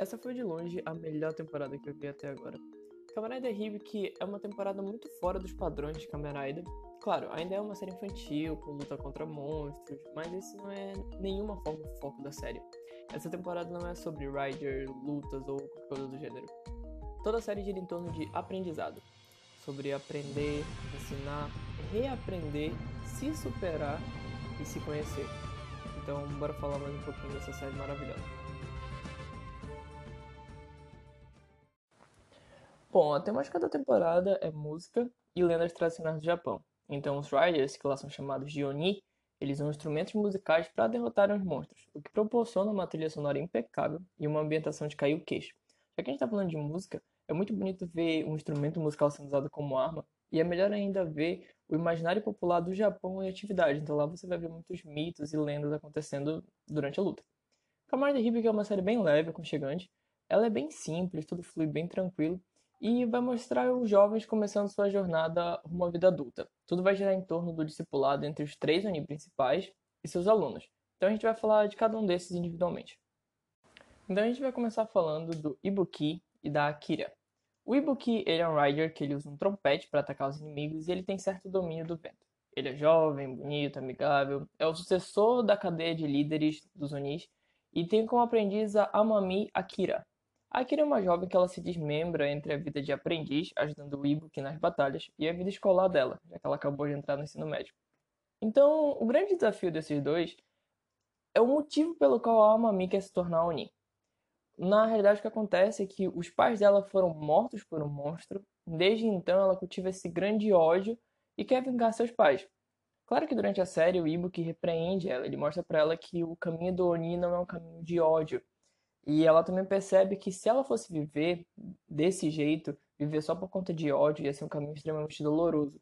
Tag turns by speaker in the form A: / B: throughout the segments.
A: essa foi de longe a melhor temporada que eu vi até agora. Kamen Rider Hibiki é uma temporada muito fora dos padrões de Kamen Rider. Claro, ainda é uma série infantil, com luta contra monstros, mas esse não é nenhuma forma o foco da série. Essa temporada não é sobre Rider, lutas ou coisa do gênero. Toda a série gira em torno de aprendizado. Sobre aprender, ensinar, reaprender, se superar e se conhecer. Então, bora falar mais um pouquinho dessa série maravilhosa. Bom, a temática da temporada é música e lendas tradicionais do Japão. Então, os Riders, que lá são chamados de Oni, eles usam instrumentos musicais para derrotarem os monstros, o que proporciona uma trilha sonora impecável e uma ambientação de cair o queixo. Já que a gente está falando de música, é muito bonito ver um instrumento musical sendo usado como arma, e é melhor ainda ver o imaginário popular do Japão em atividade. Então lá você vai ver muitos mitos e lendas acontecendo durante a luta. Kamen Rider Hibiki é uma série bem leve, aconchegante. Ela é bem simples, tudo flui bem tranquilo e vai mostrar os jovens começando sua jornada rumo à vida adulta. Tudo vai girar em torno do discipulado entre os três oni principais e seus alunos. Então a gente vai falar de cada um desses individualmente. Então a gente vai começar falando do Ibuki e da Akira. O Ibuki ele é um rider que ele usa um trompete para atacar os inimigos e ele tem certo domínio do vento. Ele é jovem, bonito, amigável, é o sucessor da cadeia de líderes dos Onis e tem como aprendiz a Amami Akira, a Akira é uma jovem que ela se desmembra entre a vida de aprendiz, ajudando o Ibuki nas batalhas, e a vida escolar dela, já que ela acabou de entrar no ensino médio. Então, o grande desafio desses dois é o motivo pelo qual a Amami quer se tornar Oni. Na realidade, o que acontece é que os pais dela foram mortos por um monstro, desde então ela cultiva esse grande ódio e quer vingar seus pais. Claro que durante a série o Ibuki repreende ela, ele mostra para ela que o caminho do Oni não é um caminho de ódio, e ela também percebe que se ela fosse viver desse jeito, viver só por conta de ódio, ia ser um caminho extremamente doloroso.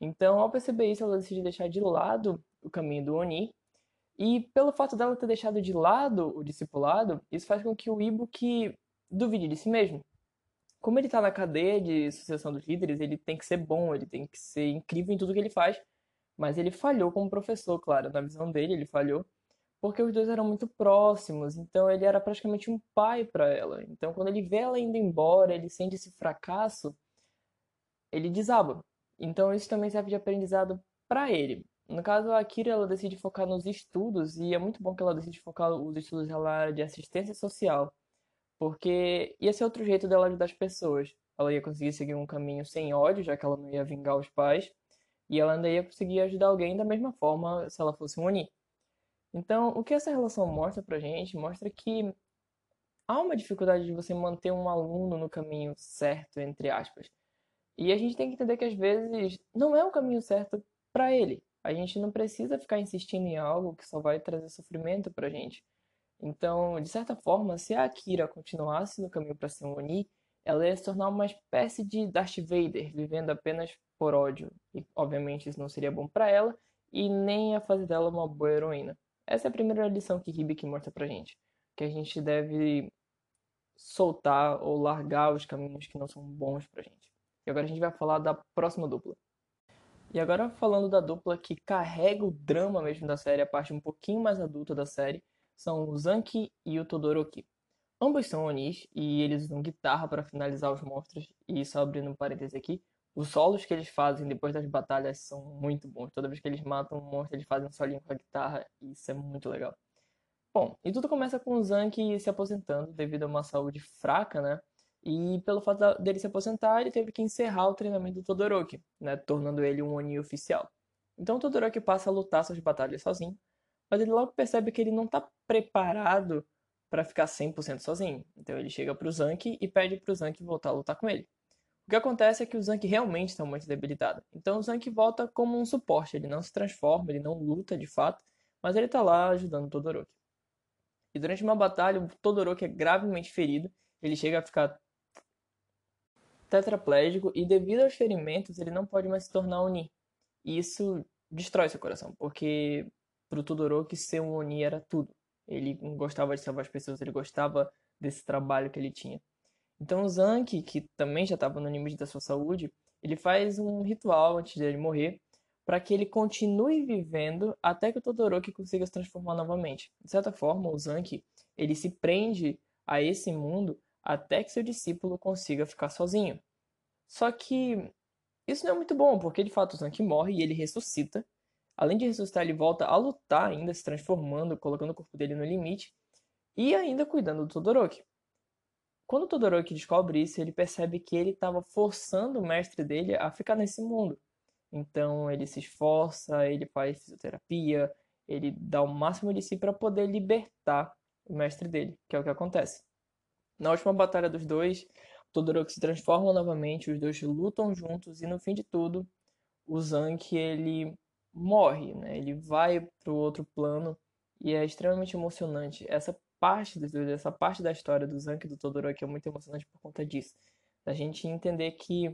A: Então, ao perceber isso, ela decide deixar de lado o caminho do Oni. E pelo fato dela ter deixado de lado o discipulado, isso faz com que o Ibuki duvide de si mesmo. Como ele está na cadeia de sucessão dos líderes, ele tem que ser bom, ele tem que ser incrível em tudo que ele faz. Mas ele falhou como professor, claro, na visão dele, ele falhou porque os dois eram muito próximos, então ele era praticamente um pai para ela. Então quando ele vê ela indo embora, ele sente esse fracasso, ele desaba. Então isso também serve de aprendizado para ele. No caso, a Akira ela decide focar nos estudos e é muito bom que ela decide focar os estudos área de assistência social, porque ia ser outro jeito dela ajudar as pessoas. Ela ia conseguir seguir um caminho sem ódio, já que ela não ia vingar os pais, e ela ainda ia conseguir ajudar alguém da mesma forma se ela fosse um Oni. Então, o que essa relação mostra pra gente? Mostra que há uma dificuldade de você manter um aluno no caminho certo, entre aspas. E a gente tem que entender que às vezes não é o caminho certo para ele. A gente não precisa ficar insistindo em algo que só vai trazer sofrimento pra gente. Então, de certa forma, se a Akira continuasse no caminho para ser um Oni, ela ia se tornar uma espécie de Darth Vader, vivendo apenas por ódio. E, obviamente, isso não seria bom para ela e nem ia fazer dela uma boa heroína. Essa é a primeira lição que Hibiki mostra pra gente. Que a gente deve soltar ou largar os caminhos que não são bons pra gente. E agora a gente vai falar da próxima dupla. E agora falando da dupla que carrega o drama mesmo da série, a parte um pouquinho mais adulta da série, são o Zanki e o Todoroki. Ambos são Onis e eles usam guitarra para finalizar os monstros, e só abrindo um parêntese aqui, os solos que eles fazem depois das batalhas são muito bons. Toda vez que eles matam um monstro, eles fazem um solinho com a guitarra e isso é muito legal. Bom, e tudo começa com o Zank se aposentando devido a uma saúde fraca, né? E pelo fato dele se aposentar, ele teve que encerrar o treinamento do Todoroki, né? Tornando ele um Oni oficial. Então o Todoroki passa a lutar suas batalhas sozinho, mas ele logo percebe que ele não está preparado para ficar 100% sozinho. Então ele chega pro Zank e pede pro Zank voltar a lutar com ele. Que acontece é que o Zank realmente está muito debilitado. Então o Zank volta como um suporte, ele não se transforma, ele não luta de fato, mas ele está lá ajudando o Todoroki. E durante uma batalha, o Todoroki é gravemente ferido, ele chega a ficar tetraplégico e devido aos ferimentos ele não pode mais se tornar Oni. E isso destrói seu coração, porque para o Todoroki ser um Oni era tudo. Ele gostava de salvar as pessoas, ele gostava desse trabalho que ele tinha. Então o Zanki, que também já estava no limite da sua saúde, ele faz um ritual antes dele morrer para que ele continue vivendo até que o Todoroki consiga se transformar novamente. De certa forma, o Zanki ele se prende a esse mundo até que seu discípulo consiga ficar sozinho. Só que isso não é muito bom, porque de fato o Zank morre e ele ressuscita. Além de ressuscitar, ele volta a lutar ainda, se transformando, colocando o corpo dele no limite e ainda cuidando do Todoroki. Quando Todoroki descobre isso, ele percebe que ele estava forçando o mestre dele a ficar nesse mundo. Então ele se esforça, ele faz fisioterapia, ele dá o máximo de si para poder libertar o mestre dele, que é o que acontece. Na última batalha dos dois, Todoroki se transforma novamente, os dois lutam juntos e no fim de tudo, o Zank ele morre, né? Ele vai para o outro plano e é extremamente emocionante. Essa parte dos dois, essa parte da história do Zank e do Todoroki é muito emocionante por conta disso. Da gente entender que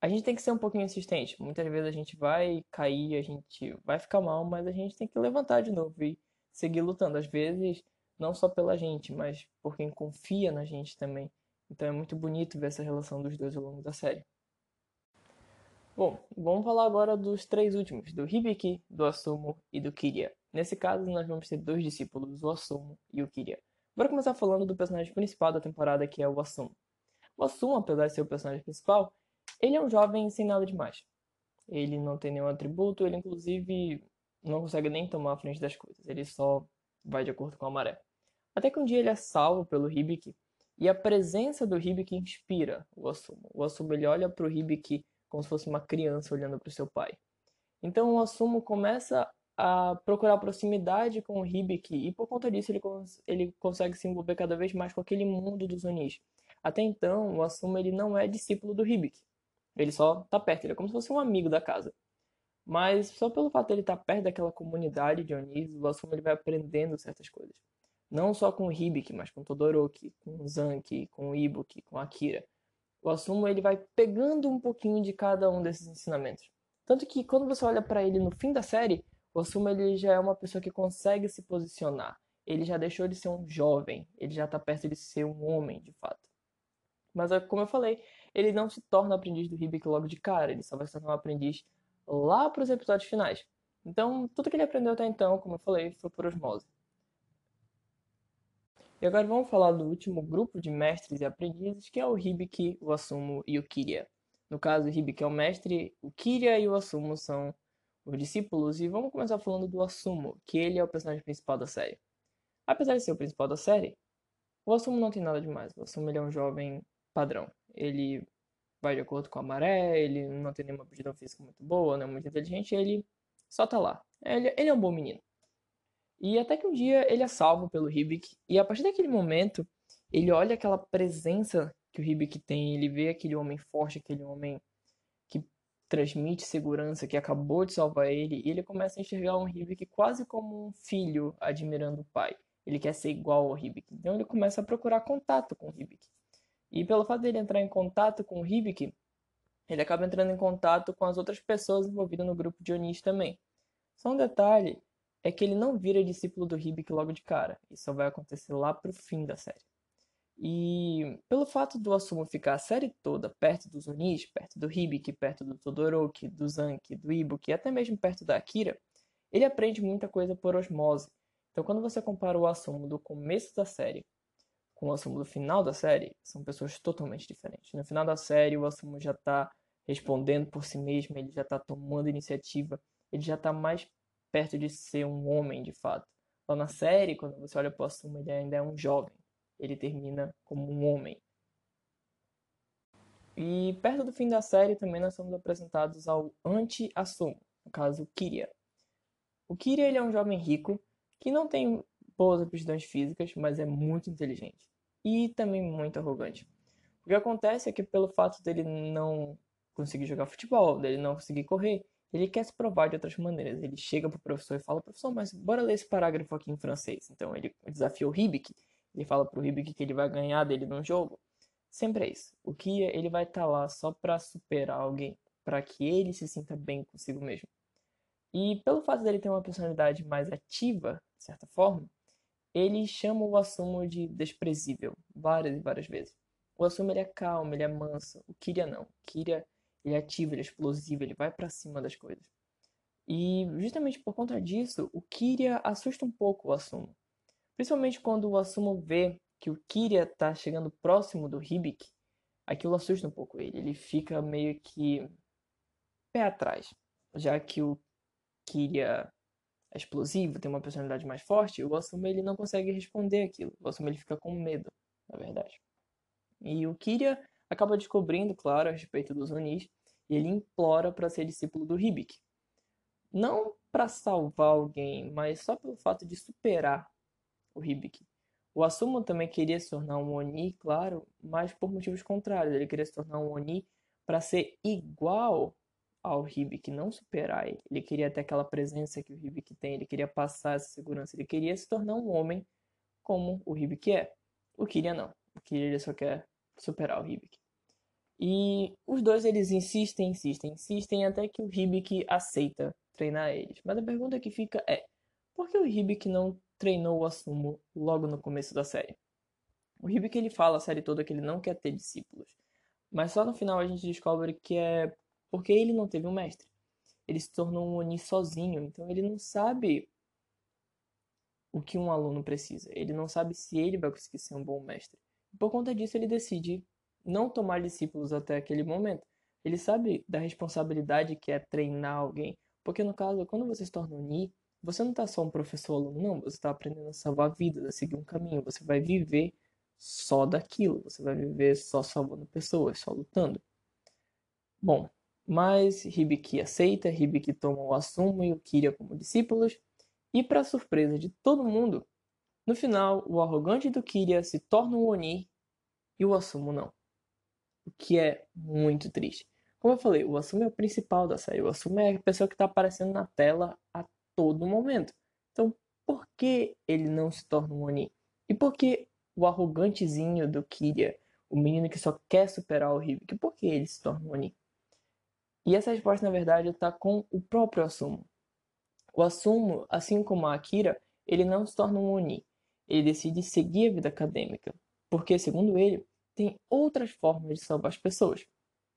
A: a gente tem que ser um pouquinho insistente. Muitas vezes a gente vai cair, a gente vai ficar mal, mas a gente tem que levantar de novo e seguir lutando. Às vezes não só pela gente, mas por quem confia na gente também. Então é muito bonito ver essa relação dos dois ao longo da série. Bom, vamos falar agora dos três últimos, do Hibiki, do Asumo e do Kiria. Nesse caso, nós vamos ter dois discípulos, o Asumo e o Kiria. Bora começar falando do personagem principal da temporada, que é o Asumo. O Asumo, apesar de ser o personagem principal, ele é um jovem sem nada demais. Ele não tem nenhum atributo, ele inclusive não consegue nem tomar a frente das coisas, ele só vai de acordo com a maré. Até que um dia ele é salvo pelo Hibiki, e a presença do Hibiki inspira o Asumo. O Asumo ele olha para o Hibiki como se fosse uma criança olhando para o seu pai. Então o Asumo começa a procurar proximidade com o Hibiki e por conta disso ele, cons ele consegue se envolver cada vez mais com aquele mundo dos Onis. Até então o Asumo ele não é discípulo do Hibiki. Ele só está perto, ele é como se fosse um amigo da casa. Mas só pelo fato de ele estar tá perto daquela comunidade de Onis, o Asumo ele vai aprendendo certas coisas. Não só com o Hibiki, mas com Todoroki, com Zanki, com Ibuki, com Akira. O Asumo ele vai pegando um pouquinho de cada um desses ensinamentos. Tanto que quando você olha para ele no fim da série, o Asumo ele já é uma pessoa que consegue se posicionar. Ele já deixou de ser um jovem, ele já está perto de ser um homem, de fato. Mas como eu falei, ele não se torna aprendiz do Hibiki logo de cara, ele só vai se tornar um aprendiz lá para os episódios finais. Então, tudo que ele aprendeu até então, como eu falei, foi por osmose. E agora vamos falar do último grupo de mestres e aprendizes, que é o Hibiki, o Asumo e o Kiria. No caso, o Hibiki é o mestre, o Kiria e o Asumo são os discípulos, e vamos começar falando do Asumo, que ele é o personagem principal da série. Apesar de ser o principal da série, o Asumo não tem nada demais. O Asumo ele é um jovem padrão. Ele vai de acordo com a maré, ele não tem nenhuma aptidão física muito boa, não é muito inteligente, ele só tá lá. Ele, ele é um bom menino. E até que um dia ele é salvo pelo Hibik, e a partir daquele momento, ele olha aquela presença que o Hibik tem, ele vê aquele homem forte, aquele homem transmite segurança, que acabou de salvar ele, e ele começa a enxergar o Hibik quase como um filho admirando o pai. Ele quer ser igual ao Hibik. Então ele começa a procurar contato com o Hibik. E pelo fato dele entrar em contato com o Hibik, ele acaba entrando em contato com as outras pessoas envolvidas no grupo de Onis também. Só um detalhe, é que ele não vira discípulo do Hibik logo de cara. Isso só vai acontecer lá pro fim da série. E pelo fato do Asumo ficar a série toda perto dos Onis, perto do Hibiki, perto do Todoroki, do Zanki, do Ibuki, até mesmo perto da Akira, ele aprende muita coisa por osmose. Então quando você compara o Asumo do começo da série com o Asumo do final da série, são pessoas totalmente diferentes. No final da série, o Asumo já está respondendo por si mesmo, ele já está tomando iniciativa, ele já está mais perto de ser um homem de fato. Lá na série, quando você olha para o Asuma, ele ainda é um jovem. Ele termina como um homem. E perto do fim da série também nós somos apresentados ao anti-Asuma, no caso Kiria. O Kiria ele é um jovem rico que não tem boas aptidões físicas, mas é muito inteligente e também muito arrogante. O que acontece é que pelo fato dele não conseguir jogar futebol, dele não conseguir correr, ele quer se provar de outras maneiras. Ele chega pro professor e fala, professor, mas bora ler esse parágrafo aqui em francês. Então ele desafia o Hibik, ele fala pro Hibik que ele vai ganhar dele no jogo. Sempre é isso. O Kia, ele vai estar tá lá só para superar alguém, para que ele se sinta bem consigo mesmo. E pelo fato dele ter uma personalidade mais ativa, de certa forma, ele chama o Assumo de desprezível várias e várias vezes. O Assumo ele é calmo, ele é manso. O Kiria não. O Kiria ele é ativo, ele é explosivo, ele vai para cima das coisas. E justamente por conta disso, o Kiria assusta um pouco o Asumo. Principalmente quando o Asumo vê que o Kiria tá chegando próximo do Hibik, aquilo assusta um pouco ele. Ele fica meio que pé atrás, já que o Kiria é explosivo, tem uma personalidade mais forte, o Asuma ele não consegue responder aquilo. O Asuma ele fica com medo, na verdade. E o Kiria acaba descobrindo, claro, a respeito dos Onis, e ele implora para ser discípulo do Hibik. Não para salvar alguém, mas só pelo fato de superar o Hibik. O Asuma também queria se tornar um Oni, claro, mas por motivos contrários. Ele queria se tornar um Oni para ser igual ao Hibik, não superar ele. Ele queria ter aquela presença que o Hibik tem, ele queria passar essa segurança, ele queria se tornar um homem como o Hibik é. O Kiria não. O Kiria só quer superar o Hibik. E os dois eles insistem, insistem, insistem até que o Hibik aceita treinar eles. Mas a pergunta que fica é: por que o Hibik não treinou o Asumo logo no começo da série? O Hibik ele fala a série toda que ele não quer ter discípulos. Mas só no final a gente descobre que é porque ele não teve um mestre. Ele se tornou um Oni sozinho, então ele não sabe o que um aluno precisa. Ele não sabe se ele vai conseguir ser um bom mestre. Por conta disso, ele decide não tomar discípulos até aquele momento. Ele sabe da responsabilidade que é treinar alguém. Porque no caso, quando você se torna Oni, você não está só um professor aluno, não. Você está aprendendo a salvar vidas, a seguir um caminho. Você vai viver só daquilo. Você vai viver só salvando pessoas, só lutando. Bom, mas Hibiki aceita, Hibiki toma o Asuma e o Kiria como discípulos, e para surpresa de todo mundo, no final o arrogante do Kiria se torna um Oni e o Asuma não. O que é muito triste. Como eu falei, o Asuma é o principal da série, o Asuma é a pessoa que está aparecendo na tela a todo momento. Então, por que ele não se torna um Oni? E por que o arrogantezinho do Kiria, o menino que só quer superar o Hibiki, por que ele se torna um Oni? E essa resposta, na verdade, está com o próprio Assumo. O Assumo, assim como a Akira, ele não se torna um Oni. Ele decide seguir a vida acadêmica, porque, segundo ele, tem outras formas de salvar as pessoas.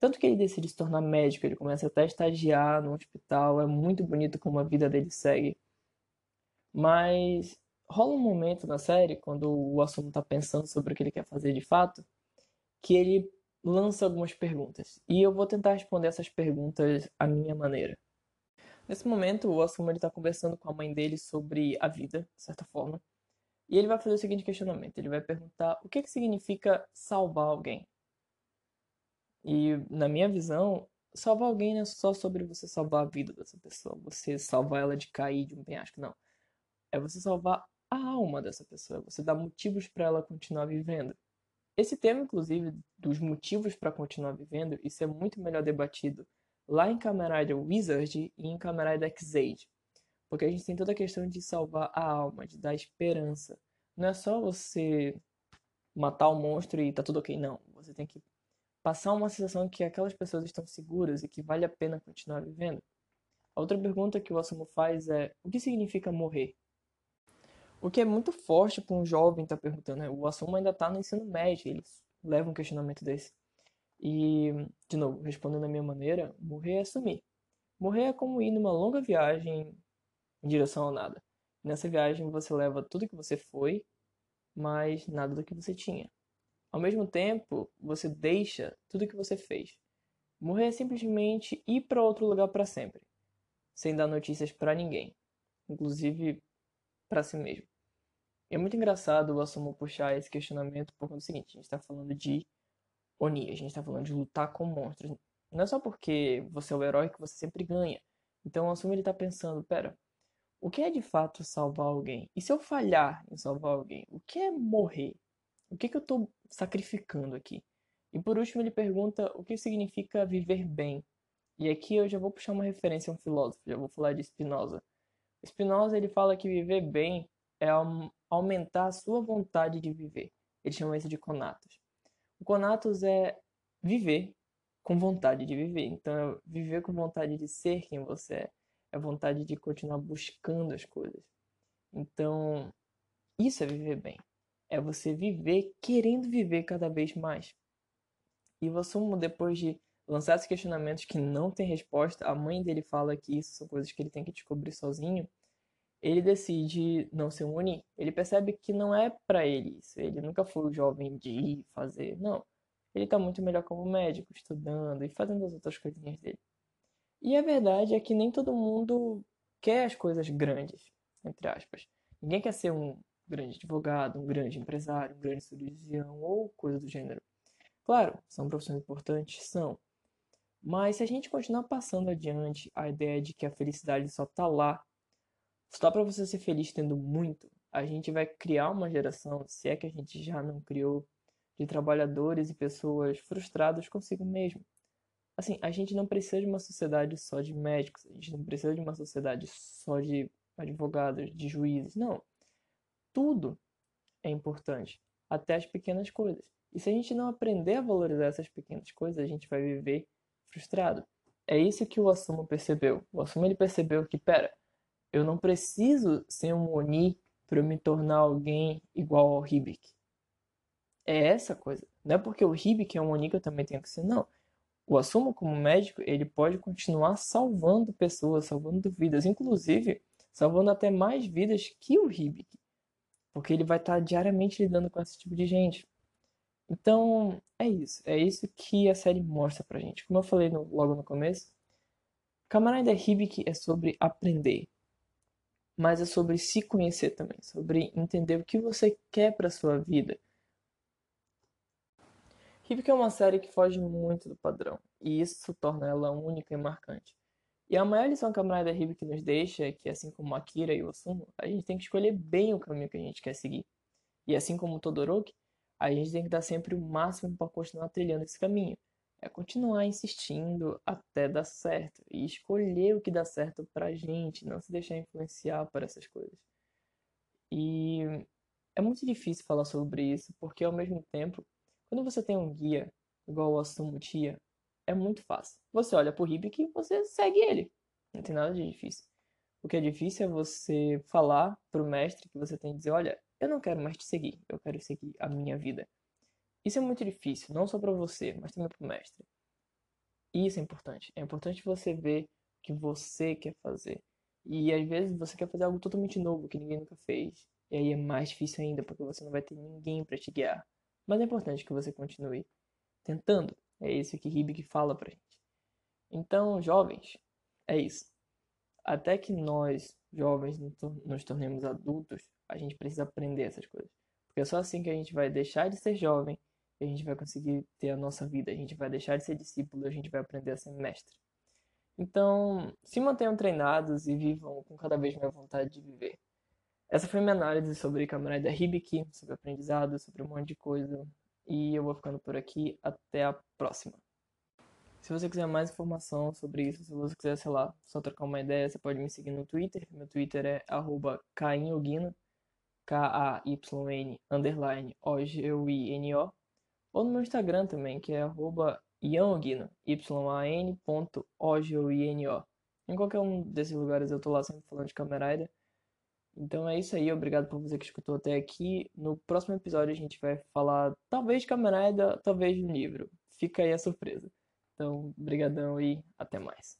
A: Tanto que ele decide se tornar médico, ele começa até a estagiar no hospital, é muito bonito como a vida dele segue. Mas rola um momento na série, quando o Assumo está pensando sobre o que ele quer fazer de fato, que ele lança algumas perguntas e eu vou tentar responder essas perguntas à minha maneira. Nesse momento, o Asuma está conversando com a mãe dele sobre a vida, de certa forma, e ele vai fazer o seguinte questionamento: ele vai perguntar o que, que significa salvar alguém. E, na minha visão, salvar alguém não é só sobre você salvar a vida dessa pessoa, você salvar ela de cair de um penhasco, não. É você salvar a alma dessa pessoa, você dar motivos para ela continuar vivendo. Esse tema, inclusive, dos motivos para continuar vivendo, isso é muito melhor debatido lá em Rider Wizard e em Rider X-Age. Porque a gente tem toda a questão de salvar a alma, de dar esperança. Não é só você matar o monstro e tá tudo ok, não. Você tem que passar uma sensação que aquelas pessoas estão seguras e que vale a pena continuar vivendo. A outra pergunta que o Asumo faz é: o que significa morrer? O que é muito forte para um jovem estar tá perguntando, né? O Asuma ainda está no ensino médio, eles levam um questionamento desse. E, de novo, respondendo da minha maneira, morrer é sumir. Morrer é como ir numa longa viagem em direção ao nada. Nessa viagem você leva tudo que você foi, mas nada do que você tinha. Ao mesmo tempo, você deixa tudo que você fez. Morrer é simplesmente ir para outro lugar para sempre, sem dar notícias para ninguém, inclusive para si mesmo. É muito engraçado o Assumo puxar esse questionamento por conta do seguinte: a gente está falando de Oni, a gente está falando de lutar com monstros. Não é só porque você é o herói que você sempre ganha. Então o Assumo ele está pensando: pera, o que é de fato salvar alguém? E se eu falhar em salvar alguém? O que é morrer? O que, que eu estou sacrificando aqui? E por último ele pergunta o que significa viver bem. E aqui eu já vou puxar uma referência a um filósofo, já vou falar de Spinoza. Spinoza ele fala que viver bem é aumentar a sua vontade de viver. Eles chamam isso de conatos. O conatos é viver com vontade de viver. Então, é viver com vontade de ser quem você é. É vontade de continuar buscando as coisas. Então, isso é viver bem. É você viver querendo viver cada vez mais. E o assumo, depois de lançar esses questionamentos que não tem resposta, a mãe dele fala que isso são coisas que ele tem que descobrir sozinho ele decide não ser um Oni. Ele percebe que não é para ele isso. Ele nunca foi o jovem de ir fazer. Não. Ele tá muito melhor como médico, estudando e fazendo as outras coisinhas dele. E a verdade é que nem todo mundo quer as coisas grandes, entre aspas. Ninguém quer ser um grande advogado, um grande empresário, um grande cirurgião ou coisa do gênero. Claro, são profissões importantes, são. Mas se a gente continuar passando adiante a ideia de que a felicidade só tá lá, só para você ser feliz tendo muito, a gente vai criar uma geração, se é que a gente já não criou, de trabalhadores e pessoas frustradas consigo mesmo. Assim, a gente não precisa de uma sociedade só de médicos, a gente não precisa de uma sociedade só de advogados, de juízes, não. Tudo é importante, até as pequenas coisas. E se a gente não aprender a valorizar essas pequenas coisas, a gente vai viver frustrado. É isso que o Asuma percebeu. O Asuma ele percebeu que, pera, eu não preciso ser um Oni para me tornar alguém igual ao Hibik. É essa coisa. Não é porque o Hibik é um Oni que eu também tenho que ser, não. O Asuma como médico, ele pode continuar salvando pessoas, salvando vidas, inclusive salvando até mais vidas que o Hibik. Porque ele vai estar diariamente lidando com esse tipo de gente. Então, é isso. É isso que a série mostra pra gente. Como eu falei no, logo no começo, Camarada Hibik é sobre aprender mas é sobre se conhecer também, sobre entender o que você quer para sua vida. Hibiki é uma série que foge muito do padrão, e isso torna ela única e marcante. E a maior lição que a Mariah Hibiki nos deixa é que, assim como Akira e Osumu, a gente tem que escolher bem o caminho que a gente quer seguir. E assim como Todoroki, a gente tem que dar sempre o máximo para continuar trilhando esse caminho, é continuar insistindo até dar certo e escolher o que dá certo pra gente, não se deixar influenciar por essas coisas. E é muito difícil falar sobre isso, porque ao mesmo tempo, quando você tem um guia igual o Assumo Tia, é muito fácil. Você olha pro Hibik e você segue ele. Não tem nada de difícil. O que é difícil é você falar pro mestre que você tem que dizer, olha, eu não quero mais te seguir, eu quero seguir a minha vida. Isso é muito difícil, não só para você, mas também para o mestre. Isso é importante. É importante você ver o que você quer fazer. E às vezes você quer fazer algo totalmente novo que ninguém nunca fez. E aí é mais difícil ainda, porque você não vai ter ninguém para te guiar. Mas é importante que você continue tentando. É isso que Hibik fala pra gente. Então, jovens, é isso. Até que nós, jovens, nos tornemos adultos, a gente precisa aprender essas coisas. Porque é só assim que a gente vai deixar de ser jovem a gente vai conseguir ter a nossa vida, a gente vai deixar de ser discípulo, a gente vai aprender a ser mestre. Então, se mantenham treinados e vivam com cada vez mais vontade de viver. Essa foi minha análise sobre Camarada Hibiki, sobre aprendizado, sobre um monte de coisa. E eu vou ficando por aqui. Até a próxima. Se você quiser mais informação sobre isso, se você quiser, sei lá, só trocar uma ideia, você pode me seguir no Twitter. Meu Twitter é arroba K-A-Y-N, underline, O-G-U-I-N-O ou no meu Instagram também, que é arroba Yangino, Y-A-N.O-G-O-I-N-O. Em qualquer um desses lugares eu tô lá sempre falando de Kamen Então é isso aí, obrigado por você que escutou até aqui. No próximo episódio a gente vai falar talvez de Kamen talvez de livro. Fica aí a surpresa. Então, brigadão e até mais.